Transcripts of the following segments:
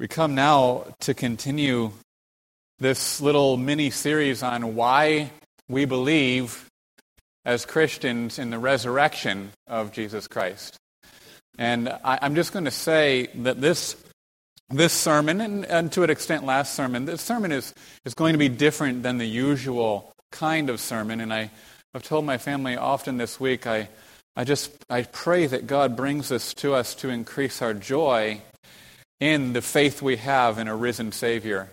We come now to continue this little mini series on why we believe as Christians in the resurrection of Jesus Christ. And I, am just going to say that this, this sermon, and, and to an extent last sermon, this sermon is, is going to be different than the usual kind of sermon. And I, I've told my family often this week, I, I just I pray that God brings this to us to increase our joy in the faith we have in a risen Savior.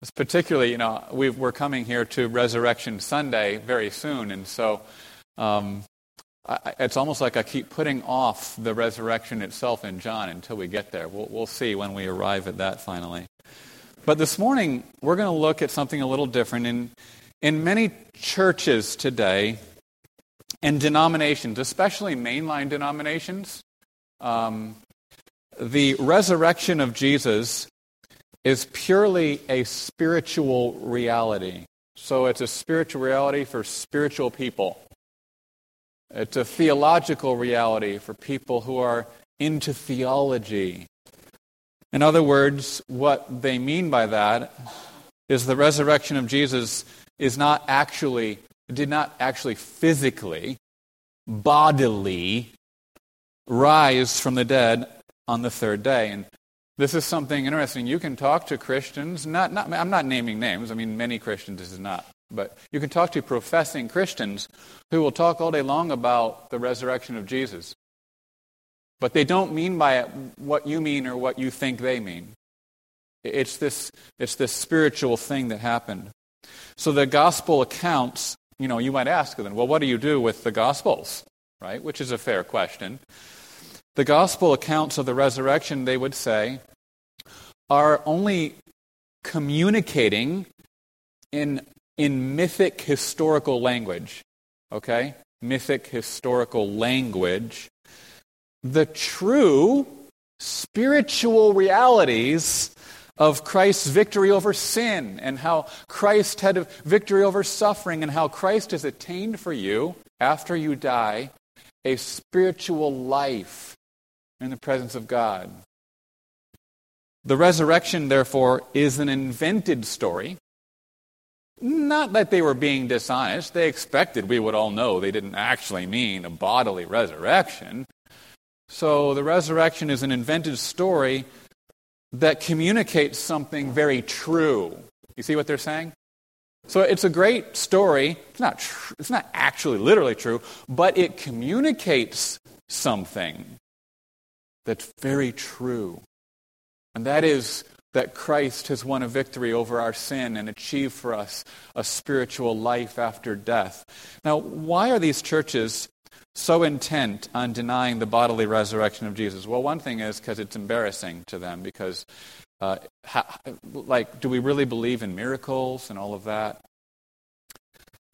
It's particularly, you know, we are coming here to Resurrection Sunday very soon, and so um, I, it's almost like I keep putting off the resurrection itself in John until we get there. We'll, we'll see when we arrive at that finally. But this morning, we're going to look at something a little different. In, in many churches today and denominations, especially mainline denominations, um, the resurrection of Jesus is purely a spiritual reality. So it's a spiritual reality for spiritual people. It's a theological reality for people who are into theology. In other words, what they mean by that is the resurrection of Jesus is not actually, did not actually physically, bodily rise from the dead on the third day. And this is something interesting. You can talk to Christians, not, not, I'm not naming names, I mean, many Christians, this is not. But you can talk to professing Christians who will talk all day long about the resurrection of Jesus. But they don't mean by it what you mean or what you think they mean. It's this, it's this spiritual thing that happened. So the gospel accounts, you know, you might ask then, well, what do you do with the gospels? Right? Which is a fair question. The gospel accounts of the resurrection, they would say, are only communicating in, in mythic historical language. Okay? Mythic historical language. The true spiritual realities of Christ's victory over sin and how Christ had a victory over suffering and how Christ has attained for you after you die a spiritual life in the presence of God. The resurrection, therefore, is an invented story. Not that they were being dishonest. They expected we would all know they didn't actually mean a bodily resurrection. So the resurrection is an invented story that communicates something very true. You see what they're saying? So it's a great story. It's not, tr- it's not actually literally true, but it communicates something that's very true. And that is that Christ has won a victory over our sin and achieved for us a spiritual life after death. Now, why are these churches so intent on denying the bodily resurrection of Jesus? Well, one thing is because it's embarrassing to them because, uh, like, do we really believe in miracles and all of that?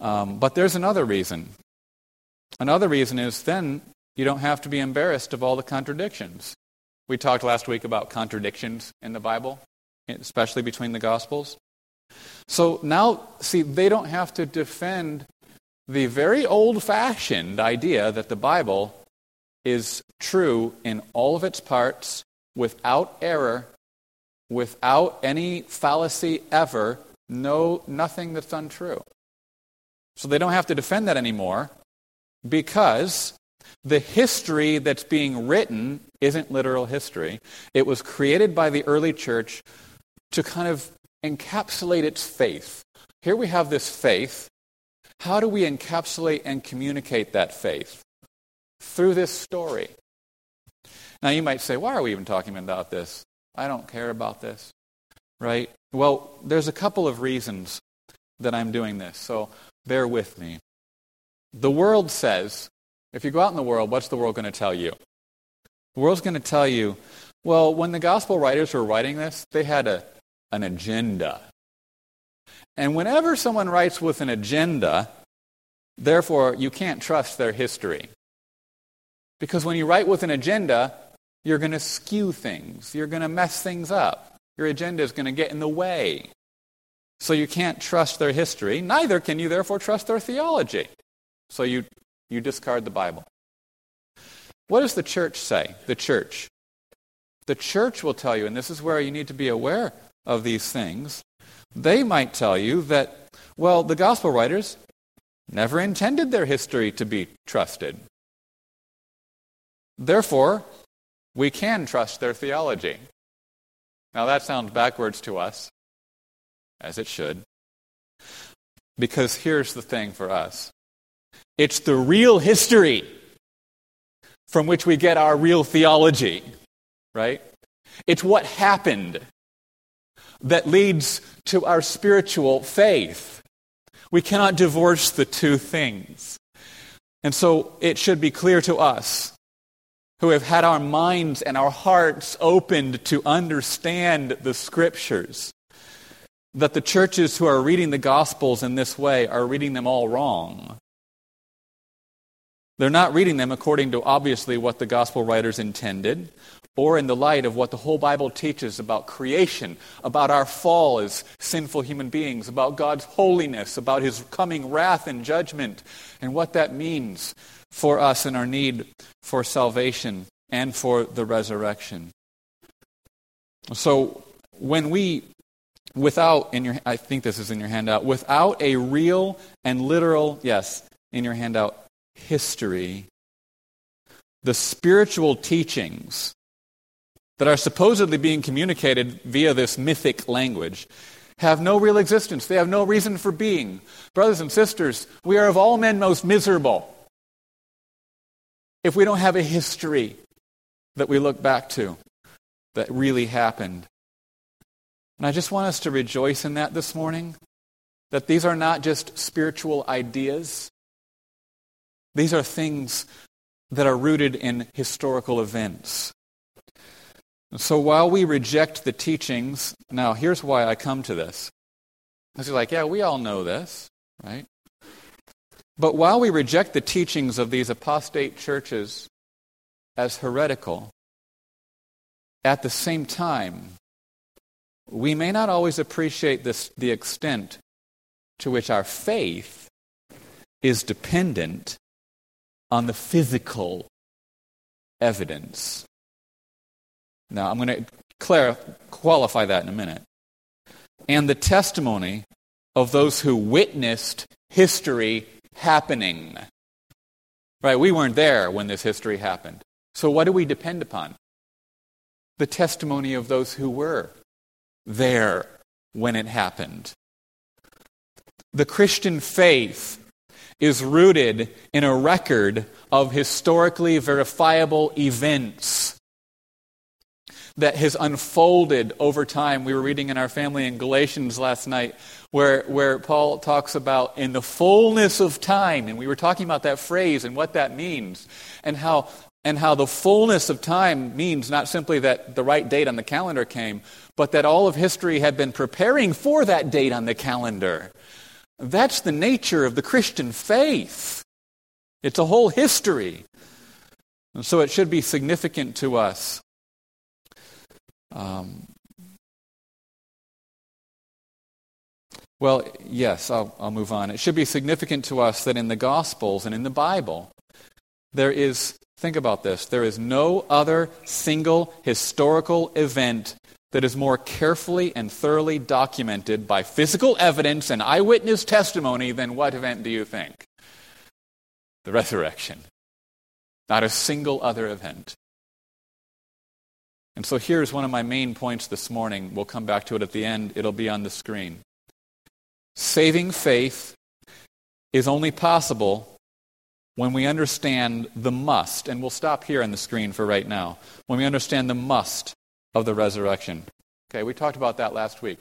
Um, but there's another reason. Another reason is then you don't have to be embarrassed of all the contradictions. We talked last week about contradictions in the Bible, especially between the Gospels. So now, see, they don't have to defend the very old fashioned idea that the Bible is true in all of its parts, without error, without any fallacy ever, no, nothing that's untrue. So they don't have to defend that anymore because the history that's being written isn't literal history. It was created by the early church to kind of encapsulate its faith. Here we have this faith. How do we encapsulate and communicate that faith? Through this story. Now you might say, why are we even talking about this? I don't care about this. Right? Well, there's a couple of reasons that I'm doing this, so bear with me. The world says if you go out in the world, what's the world going to tell you? The world's going to tell you, well, when the gospel writers were writing this, they had a, an agenda. And whenever someone writes with an agenda, therefore, you can't trust their history. Because when you write with an agenda, you're going to skew things, you're going to mess things up. Your agenda is going to get in the way. So you can't trust their history. Neither can you, therefore, trust their theology. So you you discard the Bible. What does the church say? The church. The church will tell you, and this is where you need to be aware of these things. They might tell you that, well, the gospel writers never intended their history to be trusted. Therefore, we can trust their theology. Now, that sounds backwards to us, as it should. Because here's the thing for us it's the real history from which we get our real theology, right? It's what happened that leads to our spiritual faith. We cannot divorce the two things. And so it should be clear to us who have had our minds and our hearts opened to understand the scriptures that the churches who are reading the gospels in this way are reading them all wrong. They're not reading them according to obviously what the gospel writers intended or in the light of what the whole Bible teaches about creation, about our fall as sinful human beings, about God's holiness, about his coming wrath and judgment, and what that means for us and our need for salvation and for the resurrection. So when we without in your I think this is in your handout, without a real and literal, yes, in your handout, history, the spiritual teachings that are supposedly being communicated via this mythic language have no real existence. They have no reason for being. Brothers and sisters, we are of all men most miserable if we don't have a history that we look back to that really happened. And I just want us to rejoice in that this morning that these are not just spiritual ideas, these are things that are rooted in historical events. So while we reject the teachings, now here's why I come to this. Because you're like, yeah, we all know this, right? But while we reject the teachings of these apostate churches as heretical, at the same time, we may not always appreciate this, the extent to which our faith is dependent on the physical evidence now, I'm going to clarify, qualify that in a minute. And the testimony of those who witnessed history happening. Right? We weren't there when this history happened. So, what do we depend upon? The testimony of those who were there when it happened. The Christian faith is rooted in a record of historically verifiable events that has unfolded over time. We were reading in our family in Galatians last night where, where Paul talks about in the fullness of time, and we were talking about that phrase and what that means, and how, and how the fullness of time means not simply that the right date on the calendar came, but that all of history had been preparing for that date on the calendar. That's the nature of the Christian faith. It's a whole history. And so it should be significant to us um, well, yes, I'll, I'll move on. It should be significant to us that in the Gospels and in the Bible, there is, think about this, there is no other single historical event that is more carefully and thoroughly documented by physical evidence and eyewitness testimony than what event do you think? The resurrection. Not a single other event. And so here's one of my main points this morning. We'll come back to it at the end, it'll be on the screen. Saving faith is only possible when we understand the must, and we'll stop here on the screen for right now, when we understand the must of the resurrection. Okay, we talked about that last week.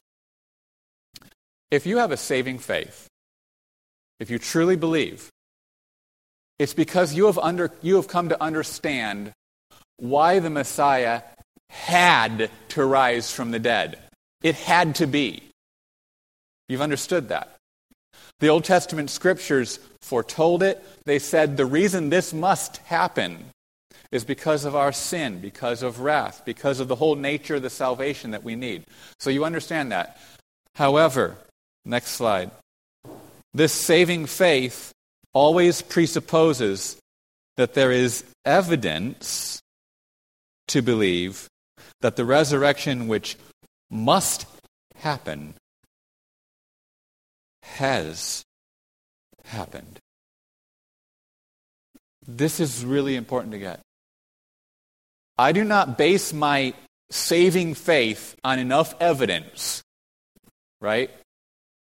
If you have a saving faith, if you truly believe, it's because you have, under, you have come to understand why the Messiah had to rise from the dead. It had to be. You've understood that. The Old Testament scriptures foretold it. They said the reason this must happen is because of our sin, because of wrath, because of the whole nature of the salvation that we need. So you understand that. However, next slide. This saving faith always presupposes that there is evidence to believe that the resurrection which must happen has happened. This is really important to get. I do not base my saving faith on enough evidence, right?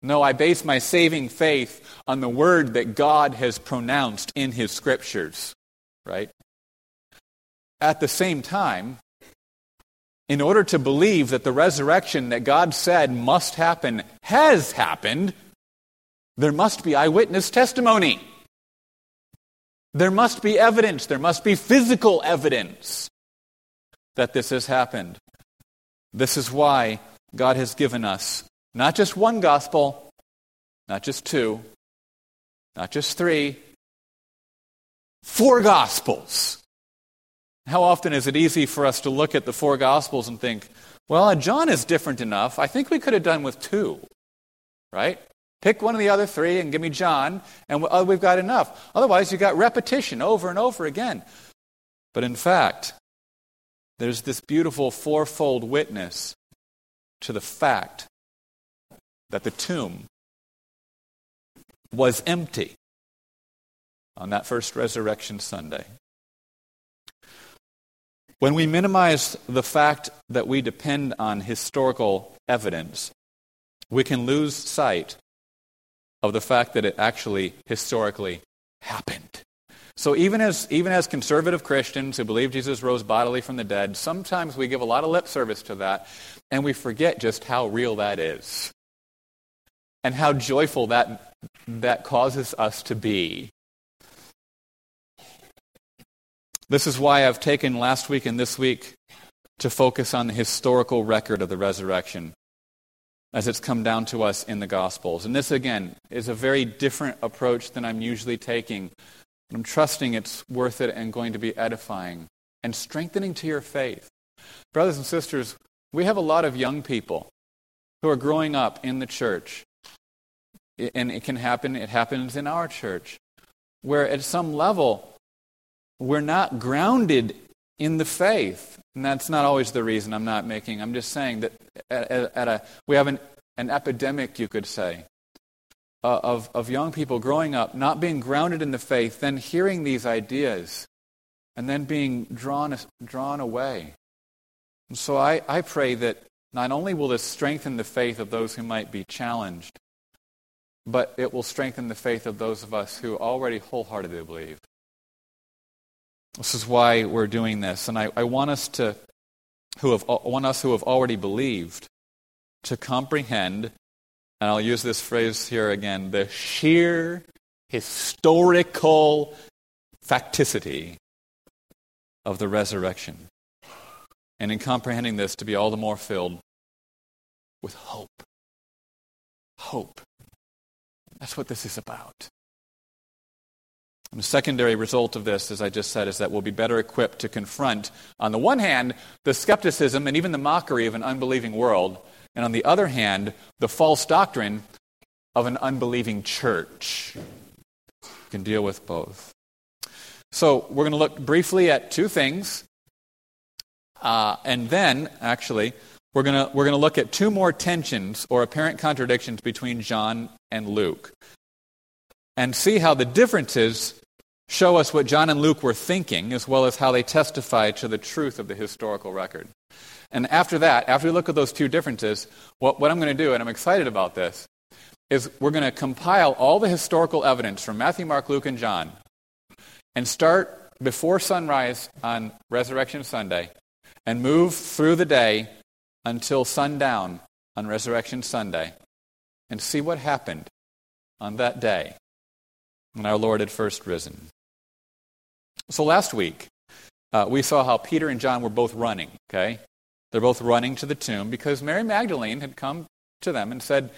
No, I base my saving faith on the word that God has pronounced in his scriptures, right? At the same time, in order to believe that the resurrection that God said must happen has happened, there must be eyewitness testimony. There must be evidence. There must be physical evidence that this has happened. This is why God has given us not just one gospel, not just two, not just three, four gospels. How often is it easy for us to look at the four gospels and think, well, John is different enough. I think we could have done with two, right? Pick one of the other three and give me John, and we've got enough. Otherwise, you've got repetition over and over again. But in fact, there's this beautiful fourfold witness to the fact that the tomb was empty on that first resurrection Sunday. When we minimize the fact that we depend on historical evidence, we can lose sight of the fact that it actually historically happened. So even as even as conservative Christians who believe Jesus rose bodily from the dead, sometimes we give a lot of lip service to that and we forget just how real that is. And how joyful that that causes us to be. This is why I've taken last week and this week to focus on the historical record of the resurrection as it's come down to us in the Gospels. And this, again, is a very different approach than I'm usually taking. I'm trusting it's worth it and going to be edifying and strengthening to your faith. Brothers and sisters, we have a lot of young people who are growing up in the church. And it can happen, it happens in our church, where at some level we're not grounded in the faith. And that's not always the reason I'm not making. I'm just saying that at, at a, we have an, an epidemic, you could say, uh, of, of young people growing up, not being grounded in the faith, then hearing these ideas, and then being drawn, drawn away. And so I, I pray that not only will this strengthen the faith of those who might be challenged, but it will strengthen the faith of those of us who already wholeheartedly believe. This is why we're doing this. And I, I want us to who have want us who have already believed to comprehend, and I'll use this phrase here again, the sheer historical facticity of the resurrection. And in comprehending this, to be all the more filled with hope. Hope. That's what this is about. And the secondary result of this, as I just said, is that we'll be better equipped to confront, on the one hand, the skepticism and even the mockery of an unbelieving world, and on the other hand, the false doctrine of an unbelieving church. We can deal with both. So, we're going to look briefly at two things, uh, and then, actually, we're going we're going to look at two more tensions or apparent contradictions between John and Luke and see how the differences show us what John and Luke were thinking, as well as how they testify to the truth of the historical record. And after that, after we look at those two differences, what, what I'm going to do, and I'm excited about this, is we're going to compile all the historical evidence from Matthew, Mark, Luke, and John and start before sunrise on Resurrection Sunday and move through the day until sundown on Resurrection Sunday and see what happened on that day when our Lord had first risen. So last week, uh, we saw how Peter and John were both running, okay? They're both running to the tomb because Mary Magdalene had come to them and said,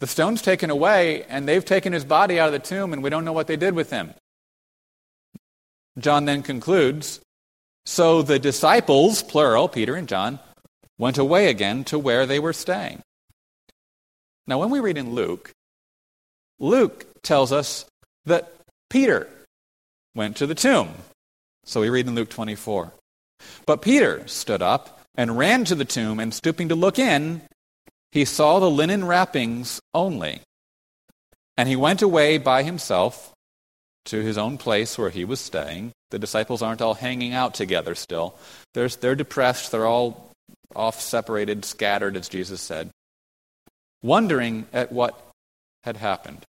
The stone's taken away, and they've taken his body out of the tomb, and we don't know what they did with him. John then concludes So the disciples, plural, Peter and John, went away again to where they were staying. Now, when we read in Luke, Luke tells us that Peter went to the tomb. So we read in Luke 24. But Peter stood up and ran to the tomb, and stooping to look in, he saw the linen wrappings only. And he went away by himself to his own place where he was staying. The disciples aren't all hanging out together still. They're, they're depressed. They're all off, separated, scattered, as Jesus said, wondering at what had happened.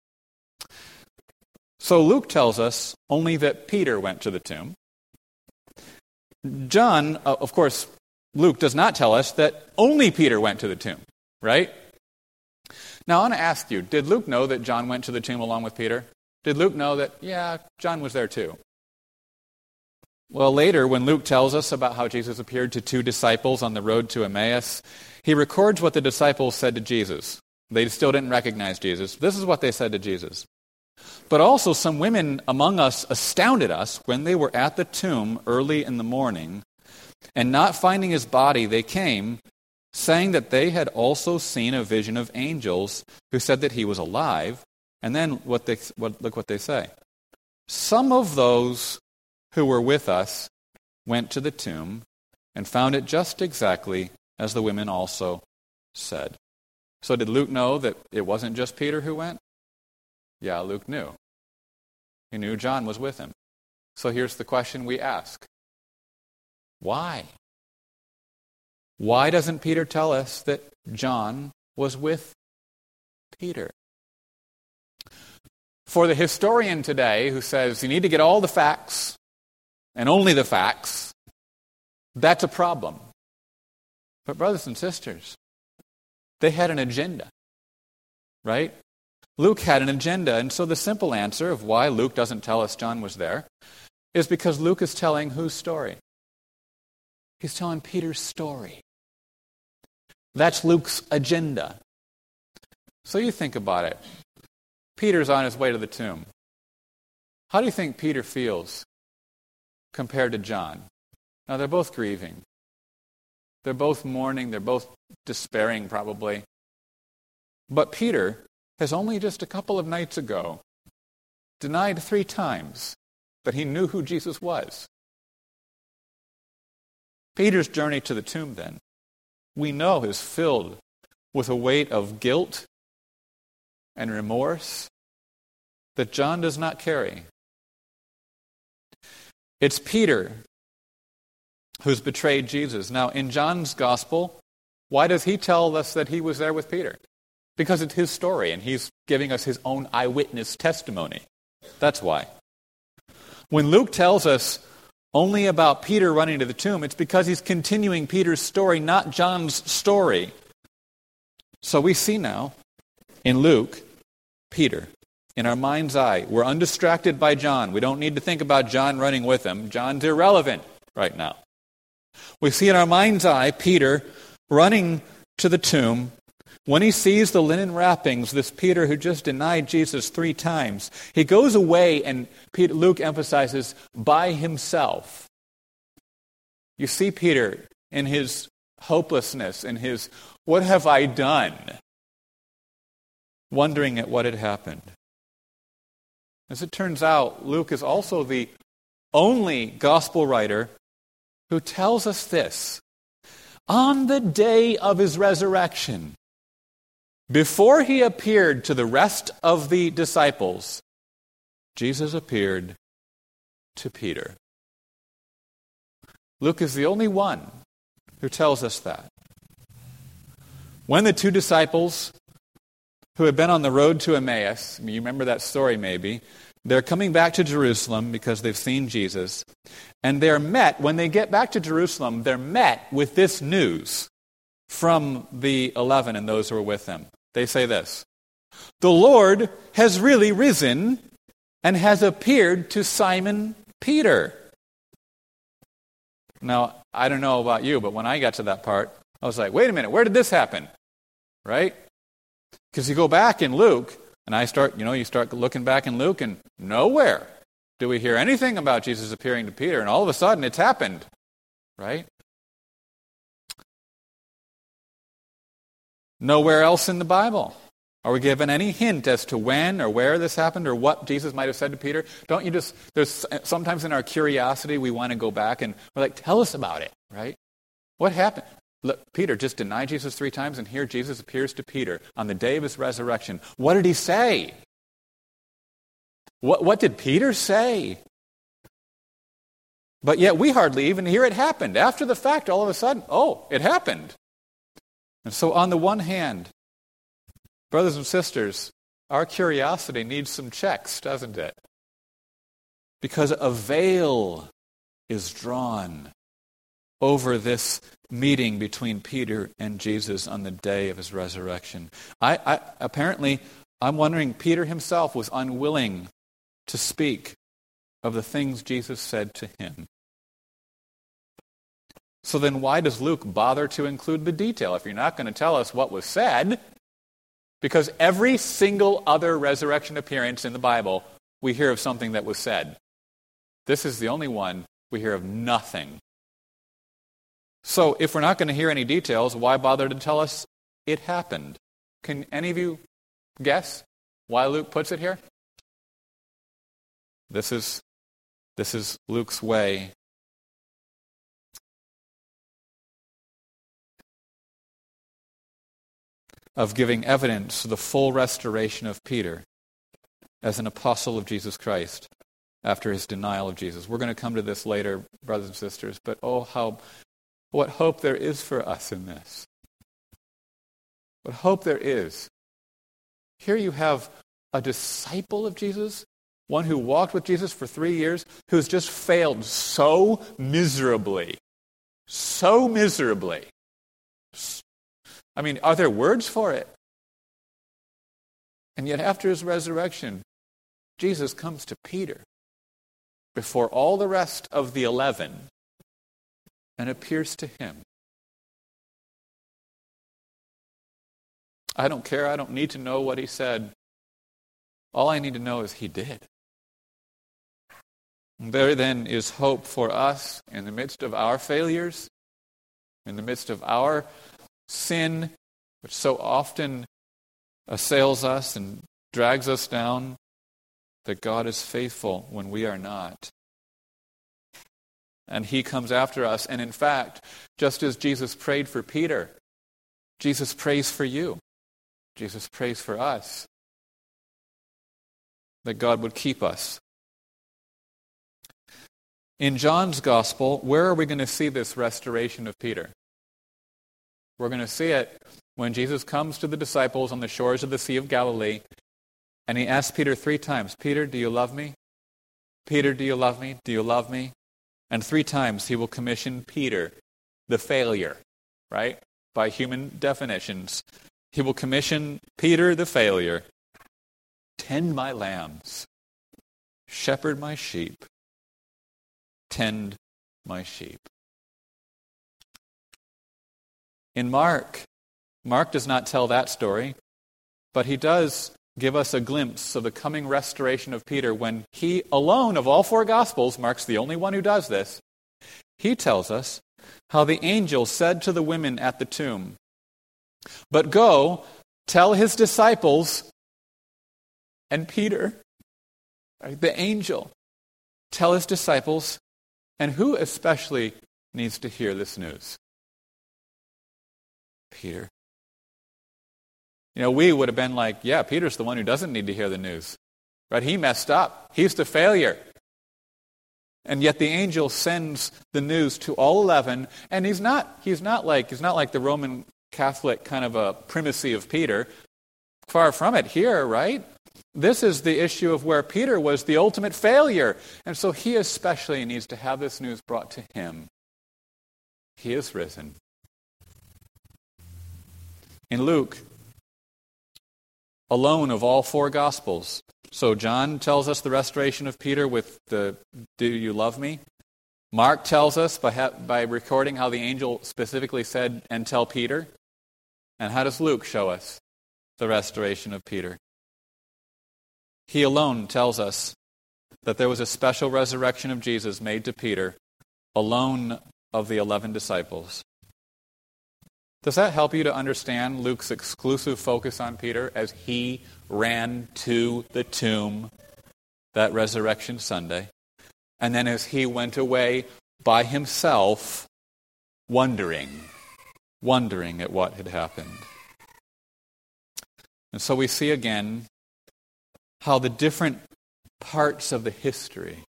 So Luke tells us only that Peter went to the tomb. John, of course, Luke does not tell us that only Peter went to the tomb, right? Now, I want to ask you did Luke know that John went to the tomb along with Peter? Did Luke know that, yeah, John was there too? Well, later, when Luke tells us about how Jesus appeared to two disciples on the road to Emmaus, he records what the disciples said to Jesus. They still didn't recognize Jesus. This is what they said to Jesus. But also, some women among us astounded us when they were at the tomb early in the morning, and not finding his body, they came, saying that they had also seen a vision of angels who said that he was alive. And then what they, what, look what they say. Some of those who were with us went to the tomb and found it just exactly as the women also said. So, did Luke know that it wasn't just Peter who went? Yeah, Luke knew. He knew John was with him. So, here's the question we ask Why? Why doesn't Peter tell us that John was with Peter? For the historian today who says you need to get all the facts and only the facts, that's a problem. But, brothers and sisters, they had an agenda, right? Luke had an agenda, and so the simple answer of why Luke doesn't tell us John was there is because Luke is telling whose story? He's telling Peter's story. That's Luke's agenda. So you think about it. Peter's on his way to the tomb. How do you think Peter feels compared to John. Now, they're both grieving. They're both mourning. They're both despairing, probably. But Peter has only just a couple of nights ago denied three times that he knew who Jesus was. Peter's journey to the tomb, then, we know is filled with a weight of guilt and remorse that John does not carry. It's Peter who's betrayed Jesus. Now, in John's gospel, why does he tell us that he was there with Peter? Because it's his story, and he's giving us his own eyewitness testimony. That's why. When Luke tells us only about Peter running to the tomb, it's because he's continuing Peter's story, not John's story. So we see now in Luke, Peter in our mind's eye. We're undistracted by John. We don't need to think about John running with him. John's irrelevant right now. We see in our mind's eye Peter running to the tomb. When he sees the linen wrappings, this Peter who just denied Jesus three times, he goes away, and Peter, Luke emphasizes, by himself. You see Peter in his hopelessness, in his, what have I done? Wondering at what had happened. As it turns out, Luke is also the only gospel writer who tells us this. On the day of his resurrection, before he appeared to the rest of the disciples, Jesus appeared to Peter. Luke is the only one who tells us that. When the two disciples who had been on the road to Emmaus. You remember that story, maybe. They're coming back to Jerusalem because they've seen Jesus. And they're met, when they get back to Jerusalem, they're met with this news from the eleven and those who were with them. They say this The Lord has really risen and has appeared to Simon Peter. Now, I don't know about you, but when I got to that part, I was like, wait a minute, where did this happen? Right? Because you go back in Luke, and I start, you know, you start looking back in Luke, and nowhere do we hear anything about Jesus appearing to Peter, and all of a sudden it's happened, right? Nowhere else in the Bible are we given any hint as to when or where this happened or what Jesus might have said to Peter. Don't you just, there's sometimes in our curiosity we want to go back and we're like, tell us about it, right? What happened? Look, Peter just denied Jesus three times, and here Jesus appears to Peter on the day of his resurrection. What did he say? What, what did Peter say? But yet we hardly even hear it happened. After the fact, all of a sudden, oh, it happened. And so, on the one hand, brothers and sisters, our curiosity needs some checks, doesn't it? Because a veil is drawn over this meeting between Peter and Jesus on the day of his resurrection. I, I, apparently, I'm wondering, Peter himself was unwilling to speak of the things Jesus said to him. So then, why does Luke bother to include the detail if you're not going to tell us what was said? Because every single other resurrection appearance in the Bible, we hear of something that was said. This is the only one we hear of nothing. So, if we're not going to hear any details, why bother to tell us it happened? Can any of you guess why Luke puts it here? This is, this is Luke's way of giving evidence to the full restoration of Peter as an apostle of Jesus Christ after his denial of Jesus. We're going to come to this later, brothers and sisters, but oh, how, what hope there is for us in this. What hope there is. Here you have a disciple of Jesus one who walked with Jesus for three years, who's just failed so miserably. So miserably. I mean, are there words for it? And yet, after his resurrection, Jesus comes to Peter before all the rest of the eleven and appears to him. I don't care. I don't need to know what he said. All I need to know is he did. There then is hope for us in the midst of our failures, in the midst of our sin, which so often assails us and drags us down, that God is faithful when we are not. And he comes after us. And in fact, just as Jesus prayed for Peter, Jesus prays for you. Jesus prays for us. That God would keep us in John's gospel, where are we going to see this restoration of Peter? We're going to see it when Jesus comes to the disciples on the shores of the Sea of Galilee and he asks Peter three times Peter, do you love me? Peter, do you love me? Do you love me? And three times he will commission Peter, the failure, right? By human definitions. He will commission Peter, the failure, tend my lambs, shepherd my sheep, tend my sheep. In Mark, Mark does not tell that story, but he does give us a glimpse of the coming restoration of Peter when he alone of all four Gospels, Mark's the only one who does this, he tells us how the angel said to the women at the tomb, But go, tell his disciples, and Peter, the angel, tell his disciples and who especially needs to hear this news? Peter. You know, we would have been like, yeah, Peter's the one who doesn't need to hear the news. Right? He messed up. He's the failure. And yet the angel sends the news to all 11, and he's not, he's not like, he's not like the Roman Catholic kind of a primacy of Peter. Far from it here, right? This is the issue of where Peter was the ultimate failure. And so he especially needs to have this news brought to him. He is risen. In Luke, alone of all four Gospels, so John tells us the restoration of Peter with the Do you love me? Mark tells us by, ha- by recording how the angel specifically said, and tell Peter. And how does Luke show us the restoration of Peter? He alone tells us that there was a special resurrection of Jesus made to Peter, alone of the 11 disciples. Does that help you to understand Luke's exclusive focus on Peter as he ran to the tomb that resurrection Sunday? And then as he went away by himself wondering, wondering at what had happened. And so we see again how the different parts of the history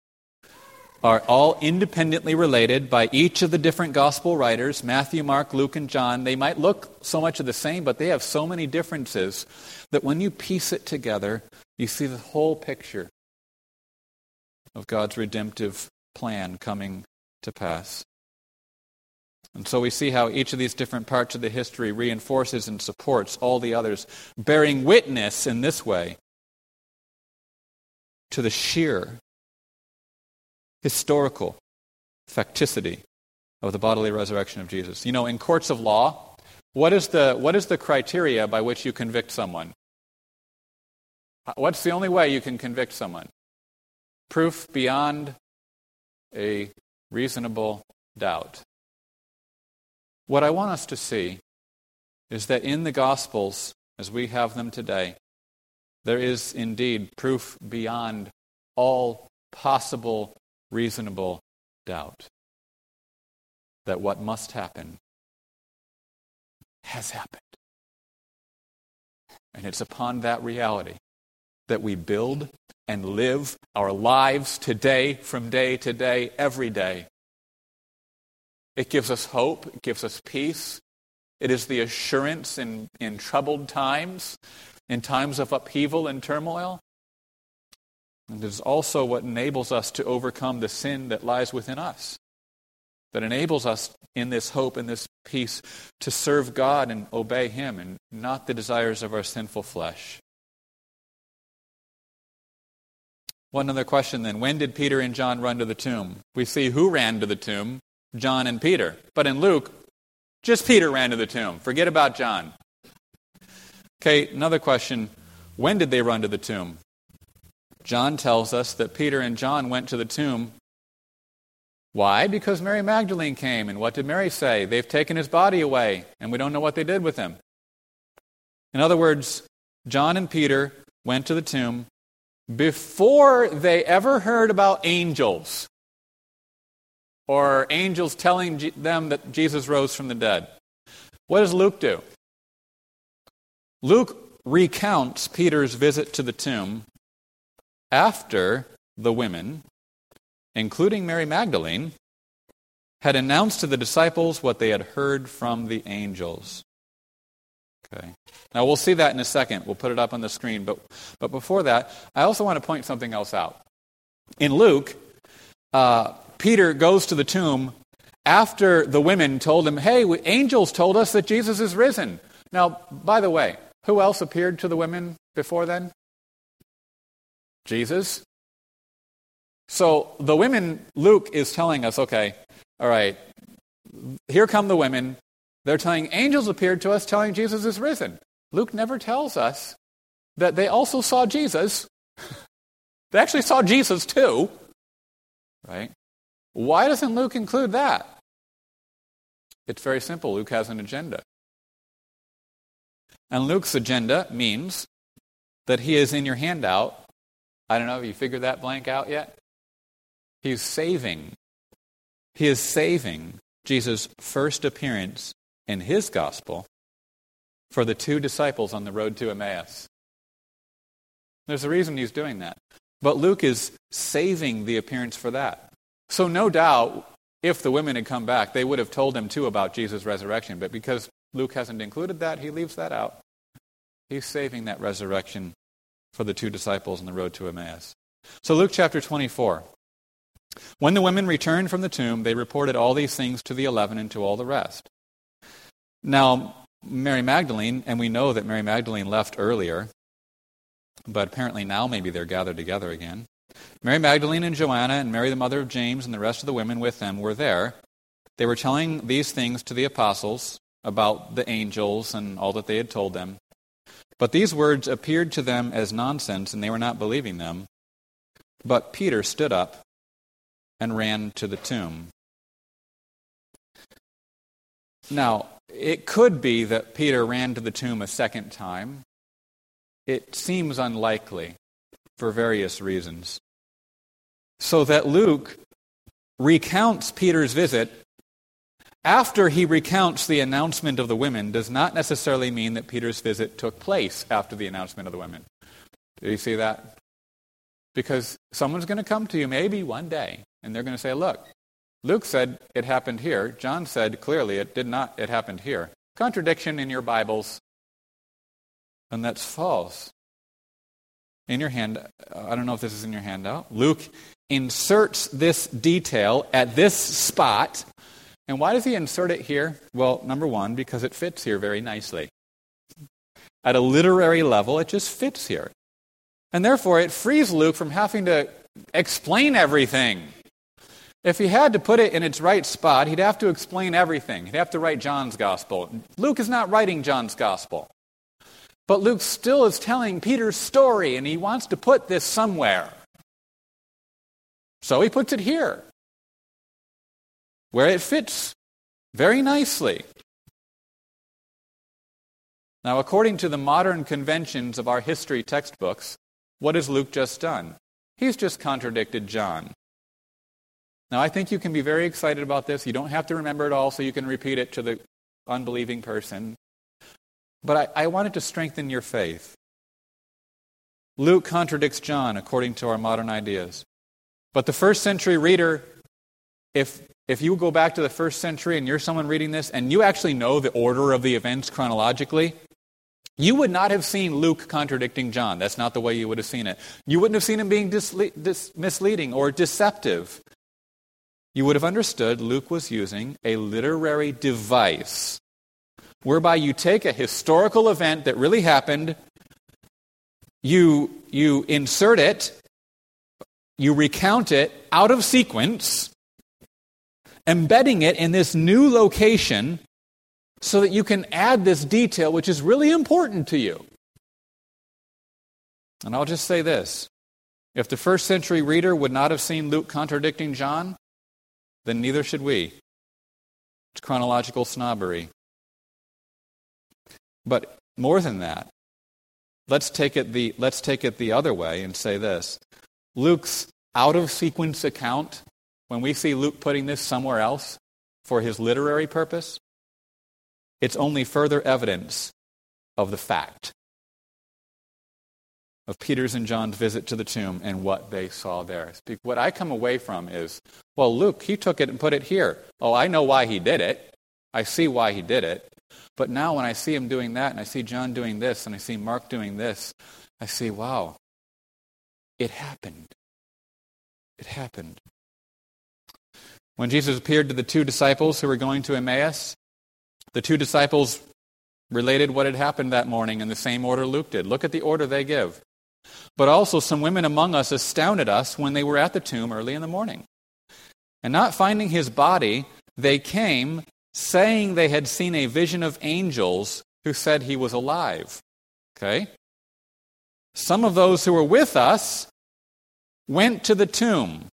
are all independently related by each of the different gospel writers Matthew, Mark, Luke, and John. They might look so much of the same, but they have so many differences that when you piece it together, you see the whole picture of God's redemptive plan coming to pass. And so we see how each of these different parts of the history reinforces and supports all the others, bearing witness in this way to the sheer historical facticity of the bodily resurrection of Jesus. You know, in courts of law, what is the, what is the criteria by which you convict someone? What's the only way you can convict someone? Proof beyond a reasonable doubt. What I want us to see is that in the Gospels, as we have them today, there is indeed proof beyond all possible reasonable doubt that what must happen has happened. And it's upon that reality that we build and live our lives today, from day to day, every day. It gives us hope, it gives us peace. It is the assurance in, in troubled times, in times of upheaval and turmoil. And it is also what enables us to overcome the sin that lies within us, that enables us in this hope and this peace to serve God and obey Him and not the desires of our sinful flesh. One other question then. When did Peter and John run to the tomb? We see who ran to the tomb John and Peter. But in Luke, just Peter ran to the tomb. Forget about John. Okay, another question. When did they run to the tomb? John tells us that Peter and John went to the tomb. Why? Because Mary Magdalene came. And what did Mary say? They've taken his body away, and we don't know what they did with him. In other words, John and Peter went to the tomb before they ever heard about angels or angels telling them that Jesus rose from the dead. What does Luke do? Luke recounts Peter's visit to the tomb after the women, including Mary Magdalene, had announced to the disciples what they had heard from the angels. Okay. Now we'll see that in a second. We'll put it up on the screen. But, but before that, I also want to point something else out. In Luke, uh, Peter goes to the tomb after the women told him, Hey, angels told us that Jesus is risen. Now, by the way, who else appeared to the women before then? Jesus. So the women, Luke is telling us, okay, all right, here come the women. They're telling angels appeared to us telling Jesus is risen. Luke never tells us that they also saw Jesus. they actually saw Jesus too, right? Why doesn't Luke include that? It's very simple. Luke has an agenda. And Luke's agenda means that he is in your handout I don't know, have you figured that blank out yet? He's saving. He is saving Jesus' first appearance in his gospel for the two disciples on the road to Emmaus. There's a reason he's doing that. But Luke is saving the appearance for that. So, no doubt, if the women had come back, they would have told him too about Jesus' resurrection. But because Luke hasn't included that, he leaves that out. He's saving that resurrection for the two disciples on the road to Emmaus. So, Luke chapter 24. When the women returned from the tomb, they reported all these things to the eleven and to all the rest. Now, Mary Magdalene, and we know that Mary Magdalene left earlier, but apparently now maybe they're gathered together again. Mary Magdalene and Joanna and Mary, the mother of James, and the rest of the women with them were there. They were telling these things to the apostles about the angels and all that they had told them. But these words appeared to them as nonsense, and they were not believing them. But Peter stood up and ran to the tomb. Now, it could be that Peter ran to the tomb a second time. It seems unlikely for various reasons. So that Luke recounts Peter's visit after he recounts the announcement of the women does not necessarily mean that Peter's visit took place after the announcement of the women. Do you see that? Because someone's going to come to you maybe one day and they're going to say, look, Luke said it happened here. John said clearly it did not, it happened here. Contradiction in your Bibles. And that's false. In your hand, I don't know if this is in your handout. Luke inserts this detail at this spot. And why does he insert it here? Well, number one, because it fits here very nicely. At a literary level, it just fits here. And therefore, it frees Luke from having to explain everything. If he had to put it in its right spot, he'd have to explain everything. He'd have to write John's gospel. Luke is not writing John's gospel. But Luke still is telling Peter's story, and he wants to put this somewhere. So he puts it here, where it fits very nicely. Now, according to the modern conventions of our history textbooks, what has Luke just done? He's just contradicted John. Now, I think you can be very excited about this. You don't have to remember it all so you can repeat it to the unbelieving person. But I, I wanted to strengthen your faith. Luke contradicts John according to our modern ideas. But the first century reader, if, if you go back to the first century and you're someone reading this and you actually know the order of the events chronologically, you would not have seen Luke contradicting John. That's not the way you would have seen it. You wouldn't have seen him being disle- dis- misleading or deceptive you would have understood Luke was using a literary device whereby you take a historical event that really happened, you, you insert it, you recount it out of sequence, embedding it in this new location so that you can add this detail which is really important to you. And I'll just say this if the first century reader would not have seen Luke contradicting John, then neither should we. It's chronological snobbery. But more than that, let's take it the, let's take it the other way and say this. Luke's out of sequence account, when we see Luke putting this somewhere else for his literary purpose, it's only further evidence of the fact of Peter's and John's visit to the tomb and what they saw there. What I come away from is, well, Luke, he took it and put it here. Oh, I know why he did it. I see why he did it. But now when I see him doing that, and I see John doing this, and I see Mark doing this, I see, wow, it happened. It happened. When Jesus appeared to the two disciples who were going to Emmaus, the two disciples related what had happened that morning in the same order Luke did. Look at the order they give. But also, some women among us astounded us when they were at the tomb early in the morning. And not finding his body, they came saying they had seen a vision of angels who said he was alive. Okay? Some of those who were with us went to the tomb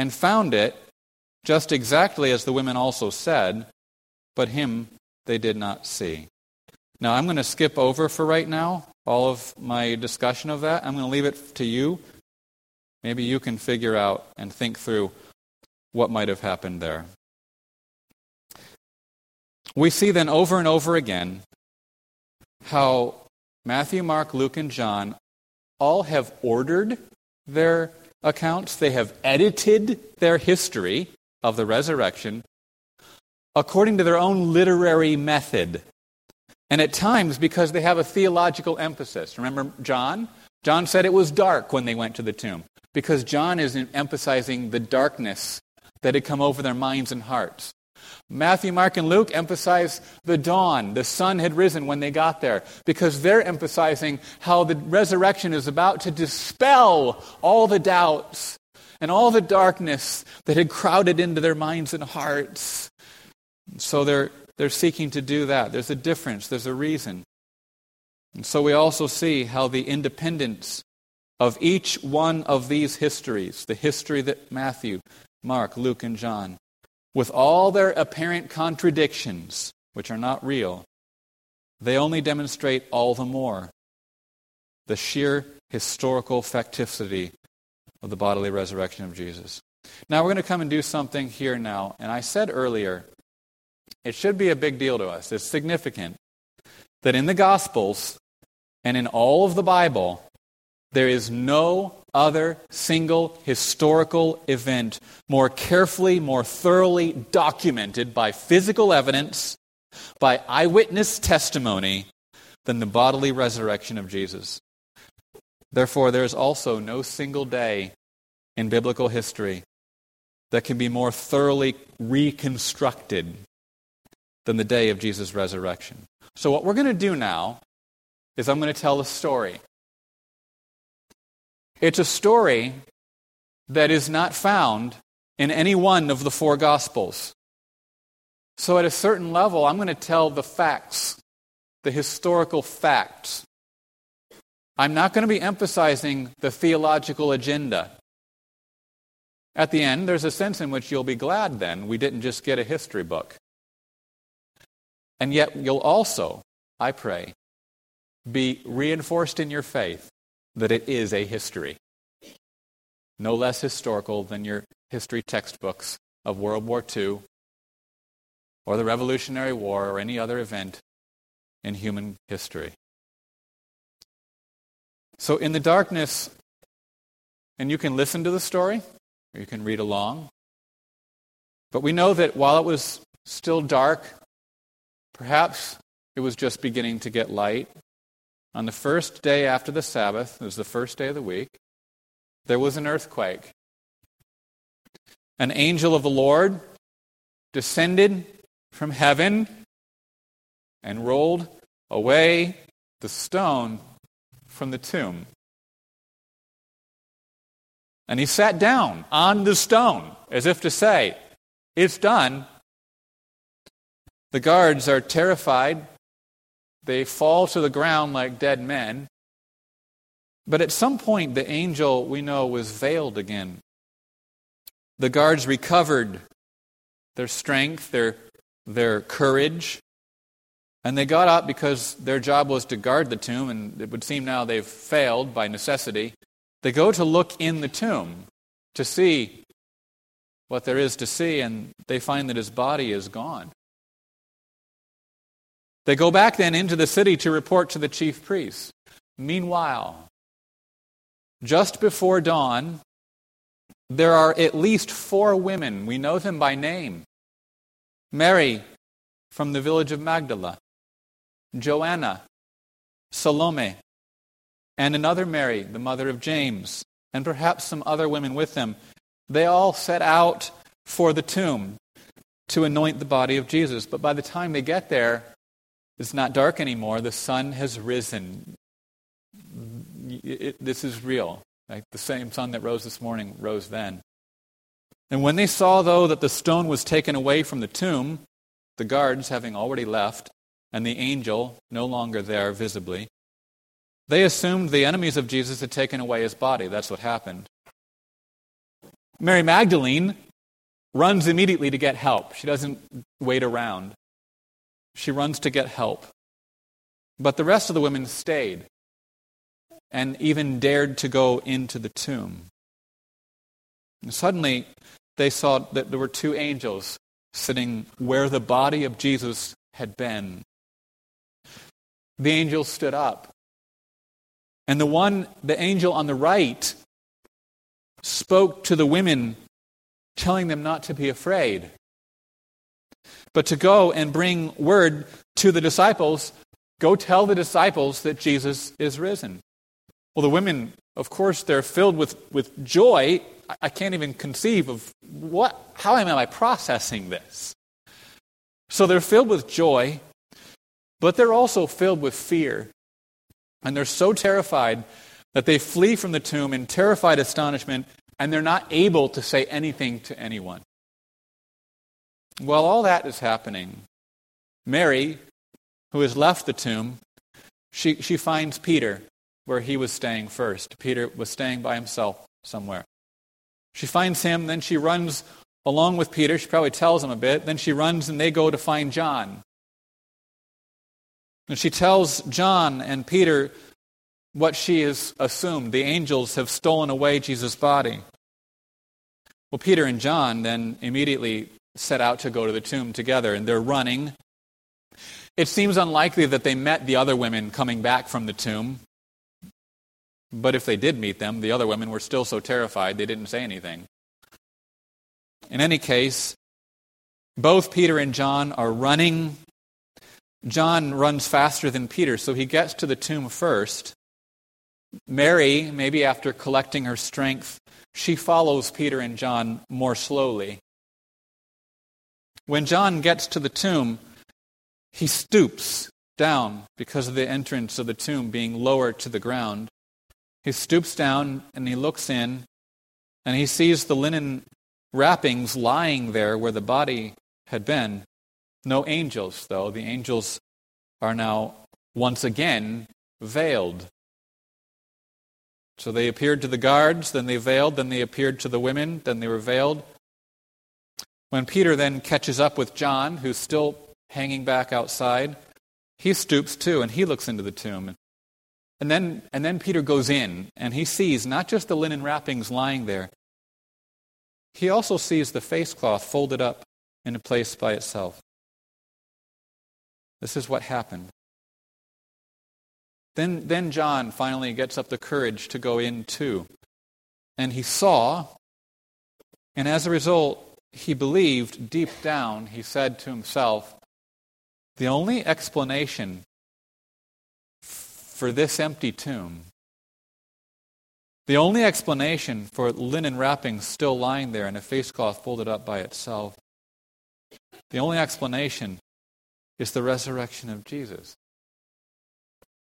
and found it just exactly as the women also said, but him they did not see. Now, I'm going to skip over for right now all of my discussion of that. I'm going to leave it to you. Maybe you can figure out and think through what might have happened there. We see then over and over again how Matthew, Mark, Luke, and John all have ordered their accounts, they have edited their history of the resurrection according to their own literary method. And at times, because they have a theological emphasis. Remember John? John said it was dark when they went to the tomb, because John is emphasizing the darkness that had come over their minds and hearts. Matthew, Mark, and Luke emphasize the dawn. The sun had risen when they got there because they're emphasizing how the resurrection is about to dispel all the doubts and all the darkness that had crowded into their minds and hearts. So they're they're seeking to do that. There's a difference, there's a reason. And so we also see how the independence of each one of these histories, the history that Matthew, Mark, Luke, and John, with all their apparent contradictions, which are not real, they only demonstrate all the more the sheer historical facticity of the bodily resurrection of Jesus. Now we're going to come and do something here now. And I said earlier, it should be a big deal to us. It's significant that in the Gospels and in all of the Bible, there is no other single historical event more carefully, more thoroughly documented by physical evidence, by eyewitness testimony, than the bodily resurrection of Jesus. Therefore, there is also no single day in biblical history that can be more thoroughly reconstructed than the day of Jesus' resurrection. So, what we're going to do now is I'm going to tell a story. It's a story that is not found in any one of the four Gospels. So, at a certain level, I'm going to tell the facts, the historical facts. I'm not going to be emphasizing the theological agenda. At the end, there's a sense in which you'll be glad then we didn't just get a history book. And yet, you'll also, I pray, be reinforced in your faith that it is a history. No less historical than your history textbooks of World War II or the Revolutionary War or any other event in human history. So, in the darkness, and you can listen to the story, or you can read along. But we know that while it was still dark, perhaps it was just beginning to get light. On the first day after the Sabbath, it was the first day of the week, there was an earthquake. An angel of the Lord descended from heaven and rolled away the stone from the tomb. And he sat down on the stone as if to say, It's done. The guards are terrified. They fall to the ground like dead men. But at some point, the angel, we know, was veiled again. The guards recovered their strength, their, their courage, and they got up because their job was to guard the tomb, and it would seem now they've failed by necessity. They go to look in the tomb to see what there is to see, and they find that his body is gone. They go back then into the city to report to the chief priests. Meanwhile, just before dawn, there are at least four women. We know them by name Mary from the village of Magdala, Joanna, Salome, and another Mary, the mother of James, and perhaps some other women with them. They all set out for the tomb to anoint the body of Jesus. But by the time they get there, it's not dark anymore. The sun has risen. It, it, this is real. Like the same sun that rose this morning rose then. And when they saw, though, that the stone was taken away from the tomb, the guards having already left, and the angel no longer there visibly, they assumed the enemies of Jesus had taken away his body. That's what happened. Mary Magdalene runs immediately to get help. She doesn't wait around. She runs to get help. But the rest of the women stayed and even dared to go into the tomb. And suddenly, they saw that there were two angels sitting where the body of Jesus had been. The angels stood up and the one, the angel on the right, spoke to the women, telling them not to be afraid, but to go and bring word to the disciples go tell the disciples that Jesus is risen. Well, the women, of course, they're filled with, with joy. I can't even conceive of what, how am I processing this? So they're filled with joy, but they're also filled with fear. And they're so terrified that they flee from the tomb in terrified astonishment, and they're not able to say anything to anyone. While all that is happening, Mary, who has left the tomb, she, she finds Peter where he was staying first. Peter was staying by himself somewhere. She finds him, then she runs along with Peter. She probably tells him a bit. Then she runs and they go to find John. And she tells John and Peter what she has assumed. The angels have stolen away Jesus' body. Well, Peter and John then immediately set out to go to the tomb together, and they're running. It seems unlikely that they met the other women coming back from the tomb. But if they did meet them, the other women were still so terrified they didn't say anything. In any case, both Peter and John are running. John runs faster than Peter, so he gets to the tomb first. Mary, maybe after collecting her strength, she follows Peter and John more slowly. When John gets to the tomb, he stoops down because of the entrance of the tomb being lower to the ground. He stoops down and he looks in and he sees the linen wrappings lying there where the body had been. No angels, though. The angels are now once again veiled. So they appeared to the guards, then they veiled, then they appeared to the women, then they were veiled. When Peter then catches up with John, who's still hanging back outside, he stoops too and he looks into the tomb. And then, and then Peter goes in and he sees not just the linen wrappings lying there, he also sees the face cloth folded up in a place by itself. This is what happened. Then, then John finally gets up the courage to go in too. And he saw, and as a result, he believed deep down, he said to himself, the only explanation for this empty tomb, the only explanation for linen wrappings still lying there and a face cloth folded up by itself, the only explanation is the resurrection of Jesus.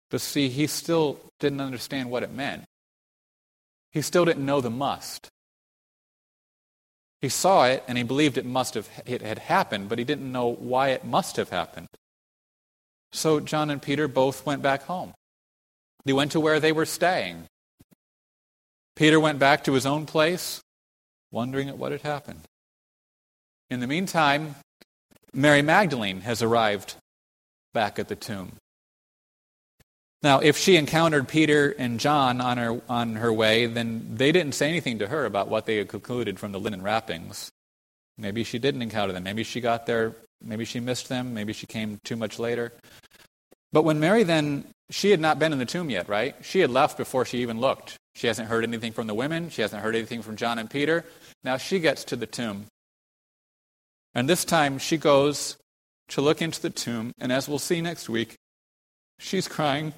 But see, he still didn't understand what it meant. He still didn't know the must. He saw it and he believed it must have it had happened, but he didn't know why it must have happened. So John and Peter both went back home. They went to where they were staying. Peter went back to his own place, wondering at what had happened. In the meantime, Mary Magdalene has arrived back at the tomb. Now, if she encountered Peter and John on her, on her way, then they didn't say anything to her about what they had concluded from the linen wrappings. Maybe she didn't encounter them. Maybe she got there, maybe she missed them, maybe she came too much later. But when Mary then, she had not been in the tomb yet, right? She had left before she even looked. She hasn't heard anything from the women, she hasn't heard anything from John and Peter. Now she gets to the tomb. And this time she goes to look into the tomb, and as we'll see next week, she's crying.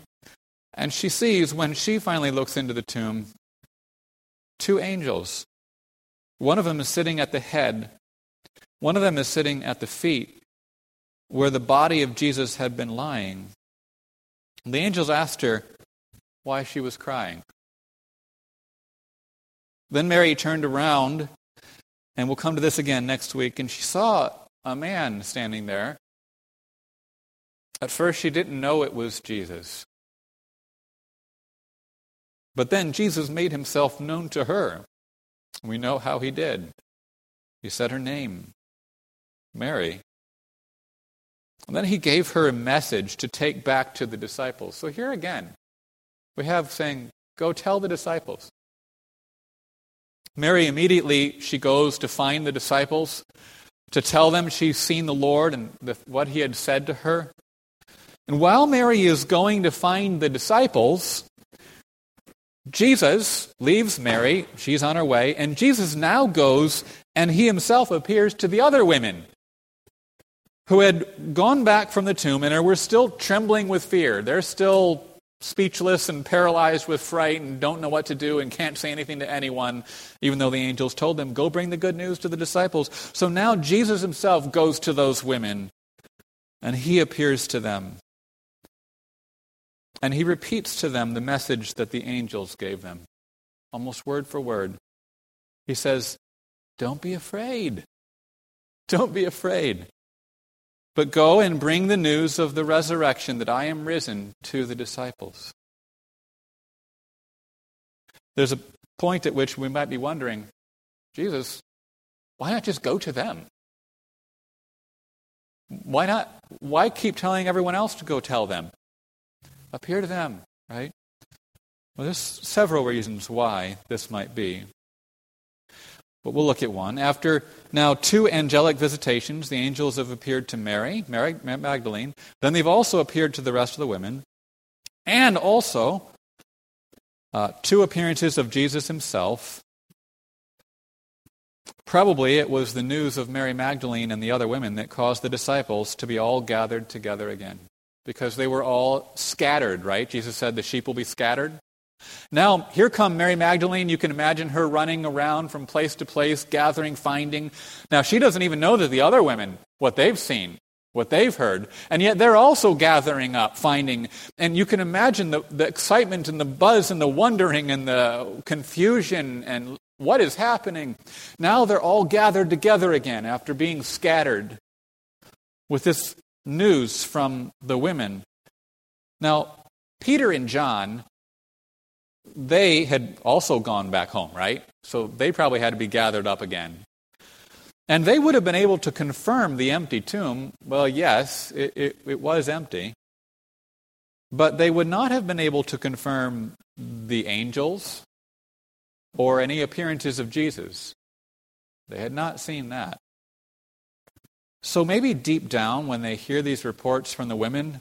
And she sees, when she finally looks into the tomb, two angels. One of them is sitting at the head, one of them is sitting at the feet, where the body of Jesus had been lying. The angels asked her why she was crying. Then Mary turned around and we'll come to this again next week. And she saw a man standing there. At first, she didn't know it was Jesus. But then Jesus made himself known to her. We know how he did. He said her name, Mary. And then he gave her a message to take back to the disciples. So here again, we have saying, Go tell the disciples. Mary immediately she goes to find the disciples to tell them she's seen the Lord and the, what he had said to her. And while Mary is going to find the disciples, Jesus leaves Mary, she's on her way, and Jesus now goes and he himself appears to the other women who had gone back from the tomb and were still trembling with fear. They're still speechless and paralyzed with fright and don't know what to do and can't say anything to anyone, even though the angels told them, Go bring the good news to the disciples. So now Jesus himself goes to those women and he appears to them. And he repeats to them the message that the angels gave them, almost word for word. He says, Don't be afraid. Don't be afraid. But go and bring the news of the resurrection that I am risen to the disciples. There's a point at which we might be wondering, Jesus, why not just go to them? Why not? Why keep telling everyone else to go tell them? Appear to them, right? Well, there's several reasons why this might be. But we'll look at one. After now two angelic visitations, the angels have appeared to Mary, Mary Magdalene. Then they've also appeared to the rest of the women. And also uh, two appearances of Jesus himself. Probably it was the news of Mary Magdalene and the other women that caused the disciples to be all gathered together again. Because they were all scattered, right? Jesus said the sheep will be scattered. Now, here come Mary Magdalene. You can imagine her running around from place to place, gathering, finding. Now, she doesn't even know that the other women, what they've seen, what they've heard, and yet they're also gathering up, finding. And you can imagine the, the excitement and the buzz and the wondering and the confusion and what is happening. Now they're all gathered together again after being scattered with this news from the women. Now, Peter and John they had also gone back home, right? So they probably had to be gathered up again. And they would have been able to confirm the empty tomb. Well, yes, it, it, it, was empty. But they would not have been able to confirm the angels or any appearances of Jesus. They had not seen that. So maybe deep down, when they hear these reports from the women,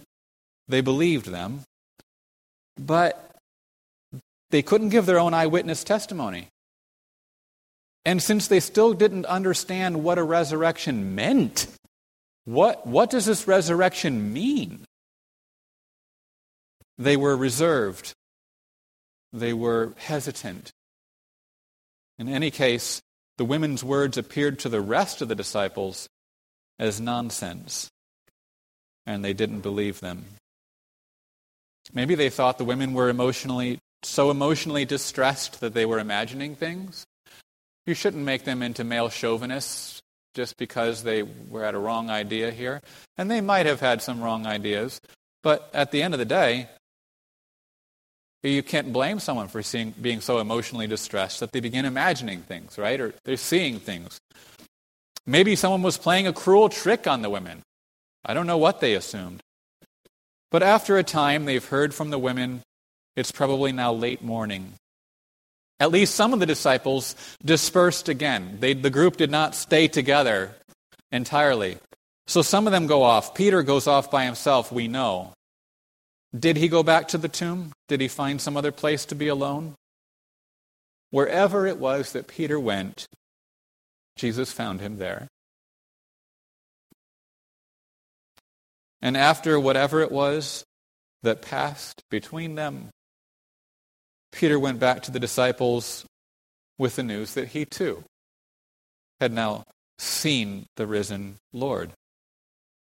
they believed them. But they couldn't give their own eyewitness testimony. And since they still didn't understand what a resurrection meant, what, what does this resurrection mean? They were reserved. They were hesitant. In any case, the women's words appeared to the rest of the disciples as nonsense, and they didn't believe them. Maybe they thought the women were emotionally so emotionally distressed that they were imagining things. You shouldn't make them into male chauvinists just because they were at a wrong idea here. And they might have had some wrong ideas. But at the end of the day, you can't blame someone for seeing, being so emotionally distressed that they begin imagining things, right? Or they're seeing things. Maybe someone was playing a cruel trick on the women. I don't know what they assumed. But after a time, they've heard from the women it's probably now late morning. At least some of the disciples dispersed again. They, the group did not stay together entirely. So some of them go off. Peter goes off by himself, we know. Did he go back to the tomb? Did he find some other place to be alone? Wherever it was that Peter went, Jesus found him there. And after whatever it was that passed between them, Peter went back to the disciples with the news that he too had now seen the risen Lord.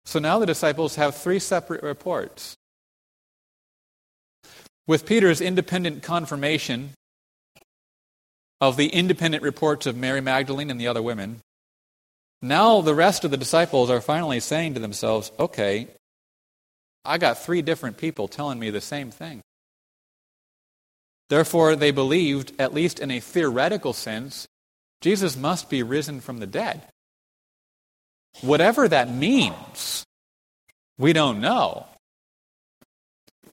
So now the disciples have three separate reports. With Peter's independent confirmation of the independent reports of Mary Magdalene and the other women, now the rest of the disciples are finally saying to themselves, okay, I got three different people telling me the same thing. Therefore, they believed, at least in a theoretical sense, Jesus must be risen from the dead. Whatever that means, we don't know.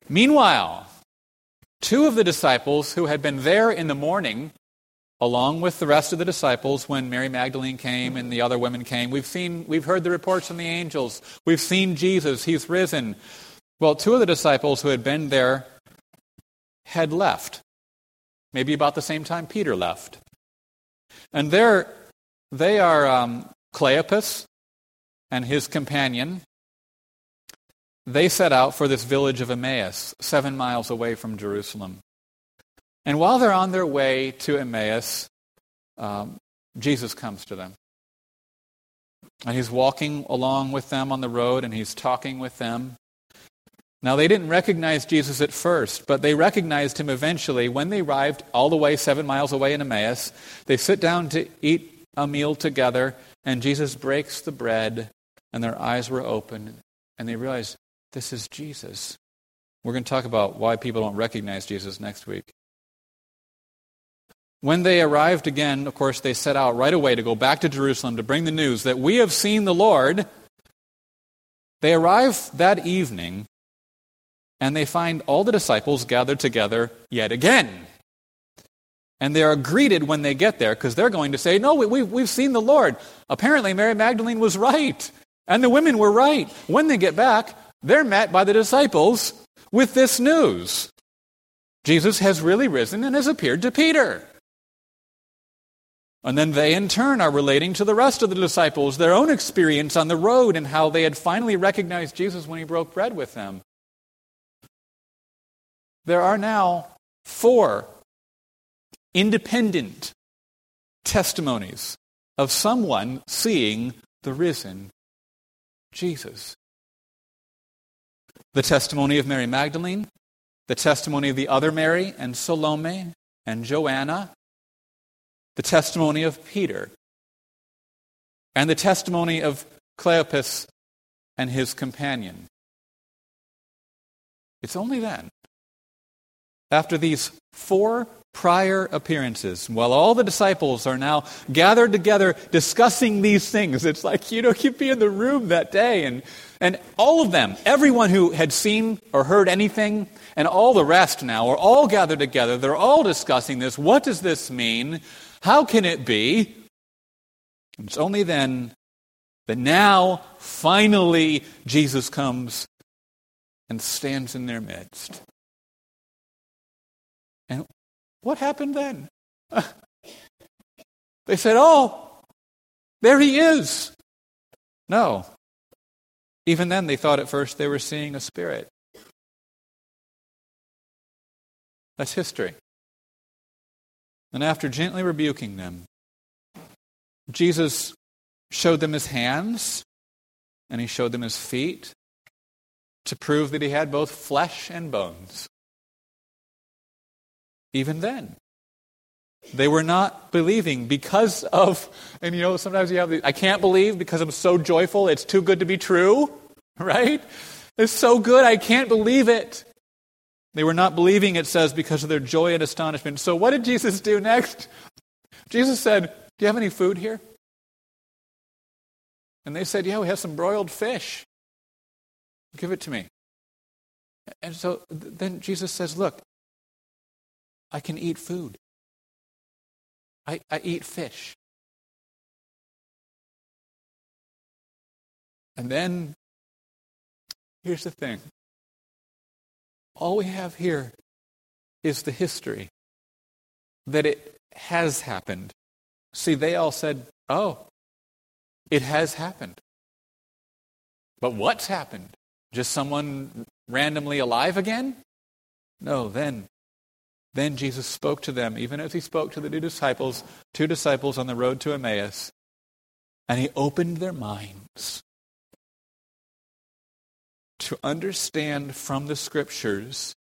Meanwhile, two of the disciples who had been there in the morning, along with the rest of the disciples when Mary Magdalene came and the other women came, we've seen we've heard the reports from the angels. We've seen Jesus, he's risen. Well, two of the disciples who had been there had left. Maybe about the same time Peter left. And there, they are um, Cleopas and his companion. They set out for this village of Emmaus, seven miles away from Jerusalem. And while they're on their way to Emmaus, um, Jesus comes to them. And he's walking along with them on the road and he's talking with them. Now, they didn't recognize Jesus at first, but they recognized him eventually. When they arrived all the way seven miles away in Emmaus, they sit down to eat a meal together, and Jesus breaks the bread, and their eyes were open, and they realized this is Jesus. We're going to talk about why people don't recognize Jesus next week. When they arrived again, of course, they set out right away to go back to Jerusalem to bring the news that we have seen the Lord. They arrive that evening and they find all the disciples gathered together yet again. And they are greeted when they get there because they're going to say, No, we, we've, we've seen the Lord. Apparently, Mary Magdalene was right, and the women were right. When they get back, they're met by the disciples with this news Jesus has really risen and has appeared to Peter. And then they, in turn, are relating to the rest of the disciples their own experience on the road and how they had finally recognized Jesus when he broke bread with them. There are now four independent testimonies of someone seeing the risen Jesus. The testimony of Mary Magdalene, the testimony of the other Mary and Salome and Joanna, the testimony of Peter, and the testimony of Cleopas and his companion. It's only then, after these four prior appearances, while all the disciples are now gathered together discussing these things, it's like, you know, you'd be in the room that day and, and all of them, everyone who had seen or heard anything, and all the rest now are all gathered together. They're all discussing this. What does this mean? How can it be? It's only then that now, finally, Jesus comes and stands in their midst. And what happened then? they said, Oh, there he is. No. Even then, they thought at first they were seeing a spirit. That's history. And after gently rebuking them, Jesus showed them his hands and he showed them his feet to prove that he had both flesh and bones. Even then, they were not believing because of, and you know, sometimes you have, the, I can't believe because I'm so joyful, it's too good to be true, right? It's so good, I can't believe it. They were not believing, it says, because of their joy and astonishment. So, what did Jesus do next? Jesus said, Do you have any food here? And they said, Yeah, we have some broiled fish. Give it to me. And so then Jesus says, Look, I can eat food, I, I eat fish. And then, here's the thing all we have here is the history that it has happened. See, they all said, oh, it has happened. But what's happened? Just someone randomly alive again? No, then then Jesus spoke to them, even as he spoke to the two disciples, two disciples on the road to Emmaus, and he opened their minds to understand from the scriptures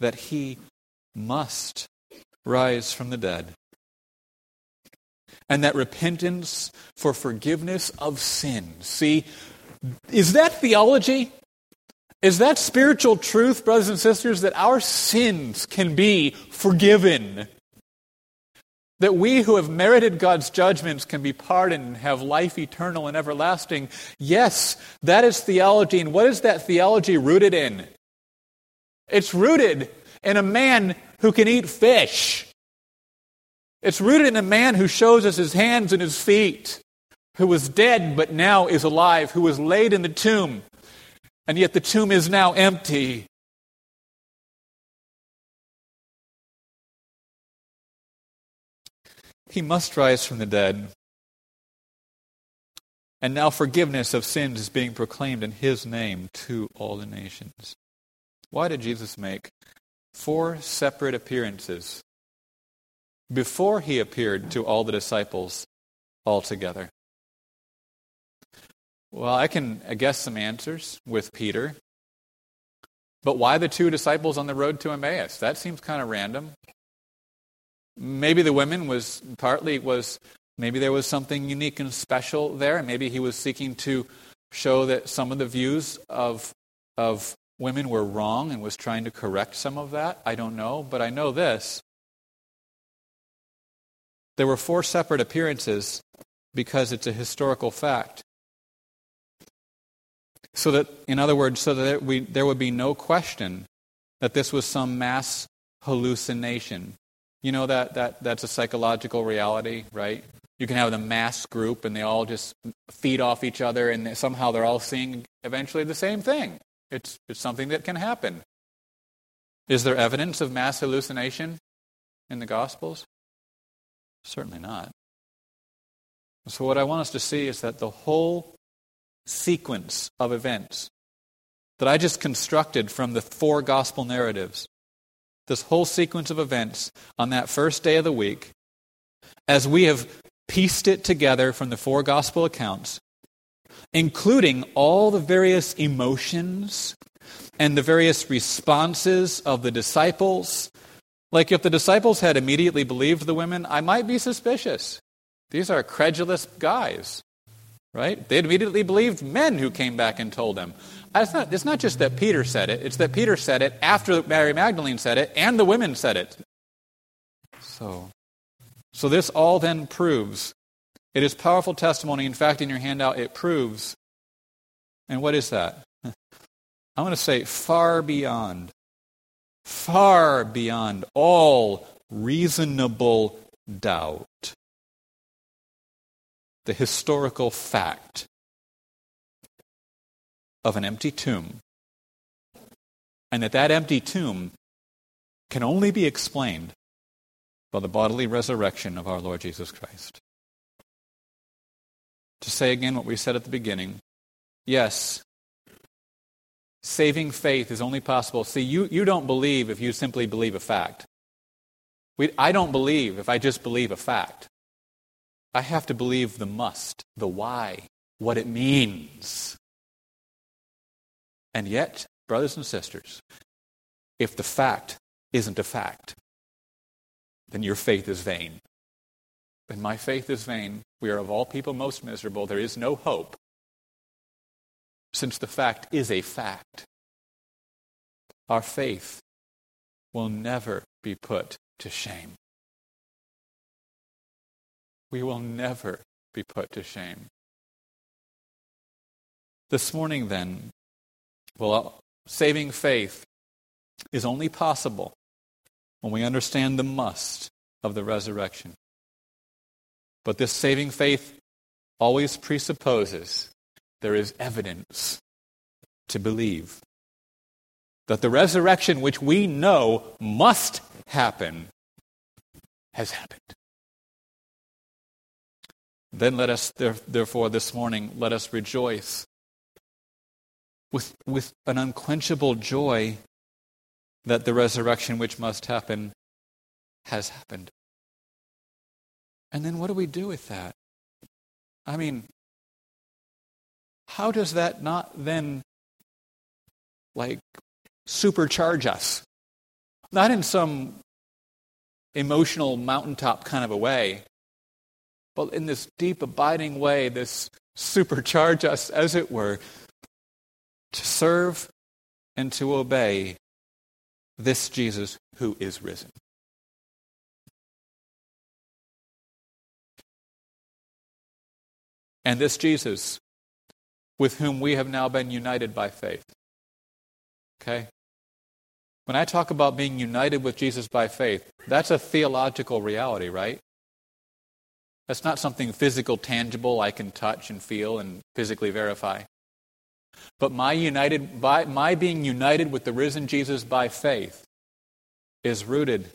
that he must rise from the dead. And that repentance for forgiveness of sin. See, is that theology? Is that spiritual truth, brothers and sisters, that our sins can be forgiven? That we who have merited God's judgments can be pardoned and have life eternal and everlasting. Yes, that is theology. And what is that theology rooted in? It's rooted in a man who can eat fish. It's rooted in a man who shows us his hands and his feet, who was dead but now is alive, who was laid in the tomb, and yet the tomb is now empty. He must rise from the dead. And now forgiveness of sins is being proclaimed in his name to all the nations. Why did Jesus make four separate appearances before he appeared to all the disciples all together? Well, I can guess some answers with Peter. But why the two disciples on the road to Emmaus? That seems kind of random. Maybe the women was partly was maybe there was something unique and special there, and maybe he was seeking to show that some of the views of of women were wrong and was trying to correct some of that. I don't know, but I know this. There were four separate appearances because it's a historical fact. So that, in other words, so that we, there would be no question that this was some mass hallucination You know that, that that's a psychological reality, right? You can have the mass group and they all just feed off each other and somehow they're all seeing eventually the same thing. It's, it's something that can happen. Is there evidence of mass hallucination in the Gospels? Certainly not. So, what I want us to see is that the whole sequence of events that I just constructed from the four gospel narratives, this whole sequence of events on that first day of the week, as we have pieced it together from the four gospel accounts, including all the various emotions and the various responses of the disciples. Like if the disciples had immediately believed the women, I might be suspicious. These are credulous guys, right? They immediately believed men who came back and told them. It's not, it's not just that Peter said it, it's that Peter said it after Mary Magdalene said it and the women said it. So, so this all then proves it is powerful testimony. In fact, in your handout, it proves. And what is that? I'm going to say far beyond, far beyond all reasonable doubt. The historical fact of an empty tomb. And that that empty tomb can only be explained by the bodily resurrection of our Lord Jesus Christ to say again what we said at the beginning. Yes, saving faith is only possible. See, you, you don't believe if you simply believe a fact. We, I don't believe if I just believe a fact. I have to believe the must, the why, what it means. And yet, brothers and sisters, if the fact isn't a fact, then your faith is vain. And my faith is vain. We are of all people most miserable. There is no hope, since the fact is a fact. Our faith will never be put to shame. We will never be put to shame. This morning, then, well, saving faith is only possible when we understand the must of the resurrection. But this saving faith always presupposes there is evidence to believe that the resurrection, which we know must happen, has happened. Then let us, therefore, this morning, let us rejoice with, with an unquenchable joy that the resurrection which must happen has happened. And then what do we do with that? I mean, how does that not then, like, supercharge us? Not in some emotional mountaintop kind of a way, but in this deep, abiding way, this supercharge us, as it were, to serve and to obey this Jesus who is risen. and this Jesus with whom we have now been united by faith. Okay? When I talk about being united with Jesus by faith, that's a theological reality, right? That's not something physical, tangible I can touch and feel and physically verify. But my united by my being united with the risen Jesus by faith is rooted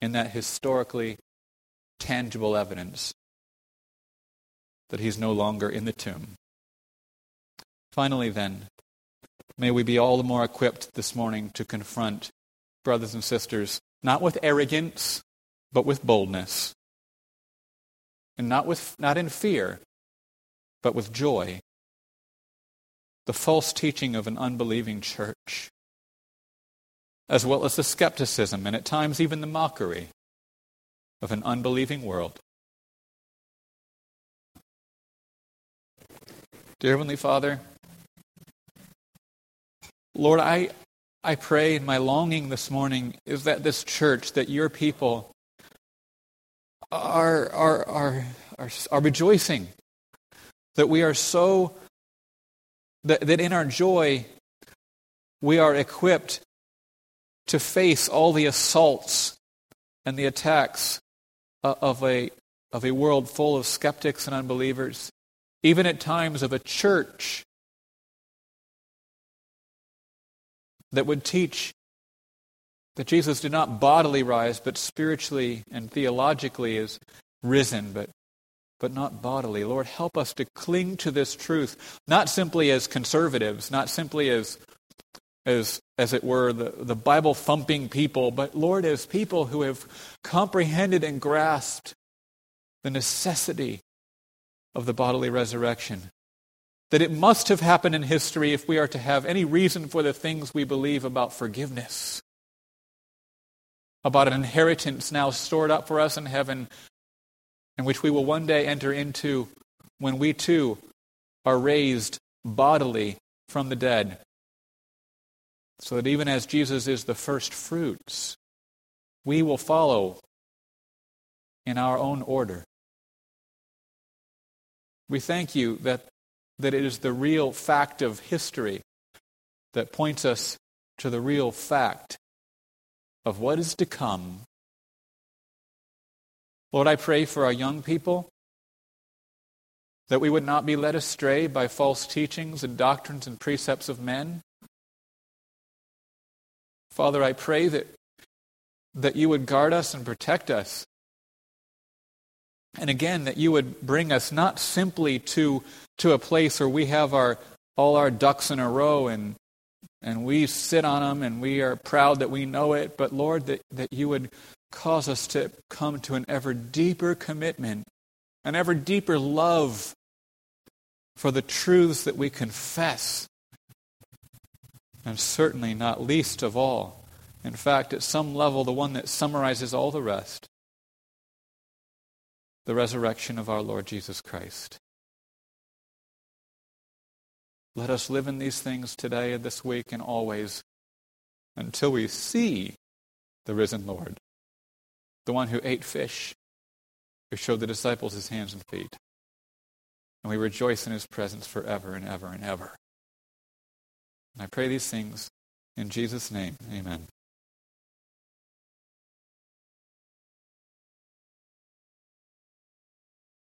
in that historically tangible evidence that he's no longer in the tomb. Finally, then, may we be all the more equipped this morning to confront brothers and sisters, not with arrogance, but with boldness. And not, with, not in fear, but with joy. The false teaching of an unbelieving church, as well as the skepticism and at times even the mockery of an unbelieving world. Dear Heavenly Father, Lord, I, I pray, and my longing this morning is that this church, that your people are, are, are, are, are rejoicing, that we are so, that, that in our joy, we are equipped to face all the assaults and the attacks uh, of a, of a world full of skeptics and unbelievers, even at times of a church that would teach that Jesus did not bodily rise, but spiritually and theologically is risen, but, but not bodily. Lord, help us to cling to this truth, not simply as conservatives, not simply as, as, as it were, the, the Bible thumping people, but Lord, as people who have comprehended and grasped the necessity of the bodily resurrection. That it must have happened in history if we are to have any reason for the things we believe about forgiveness about an inheritance now stored up for us in heaven, in which we will one day enter into when we too are raised bodily from the dead. So that even as Jesus is the first fruits, we will follow in our own order. We thank you that, that it is the real fact of history that points us to the real fact of what is to come. Lord, I pray for our young people that we would not be led astray by false teachings and doctrines and precepts of men. Father, I pray that, that you would guard us and protect us. And again, that you would bring us not simply to, to a place where we have our, all our ducks in a row and, and we sit on them and we are proud that we know it, but Lord, that, that you would cause us to come to an ever deeper commitment, an ever deeper love for the truths that we confess. And certainly not least of all, in fact, at some level, the one that summarizes all the rest the resurrection of our Lord Jesus Christ. Let us live in these things today, this week, and always until we see the risen Lord, the one who ate fish, who showed the disciples his hands and feet. And we rejoice in his presence forever and ever and ever. And I pray these things in Jesus' name. Amen.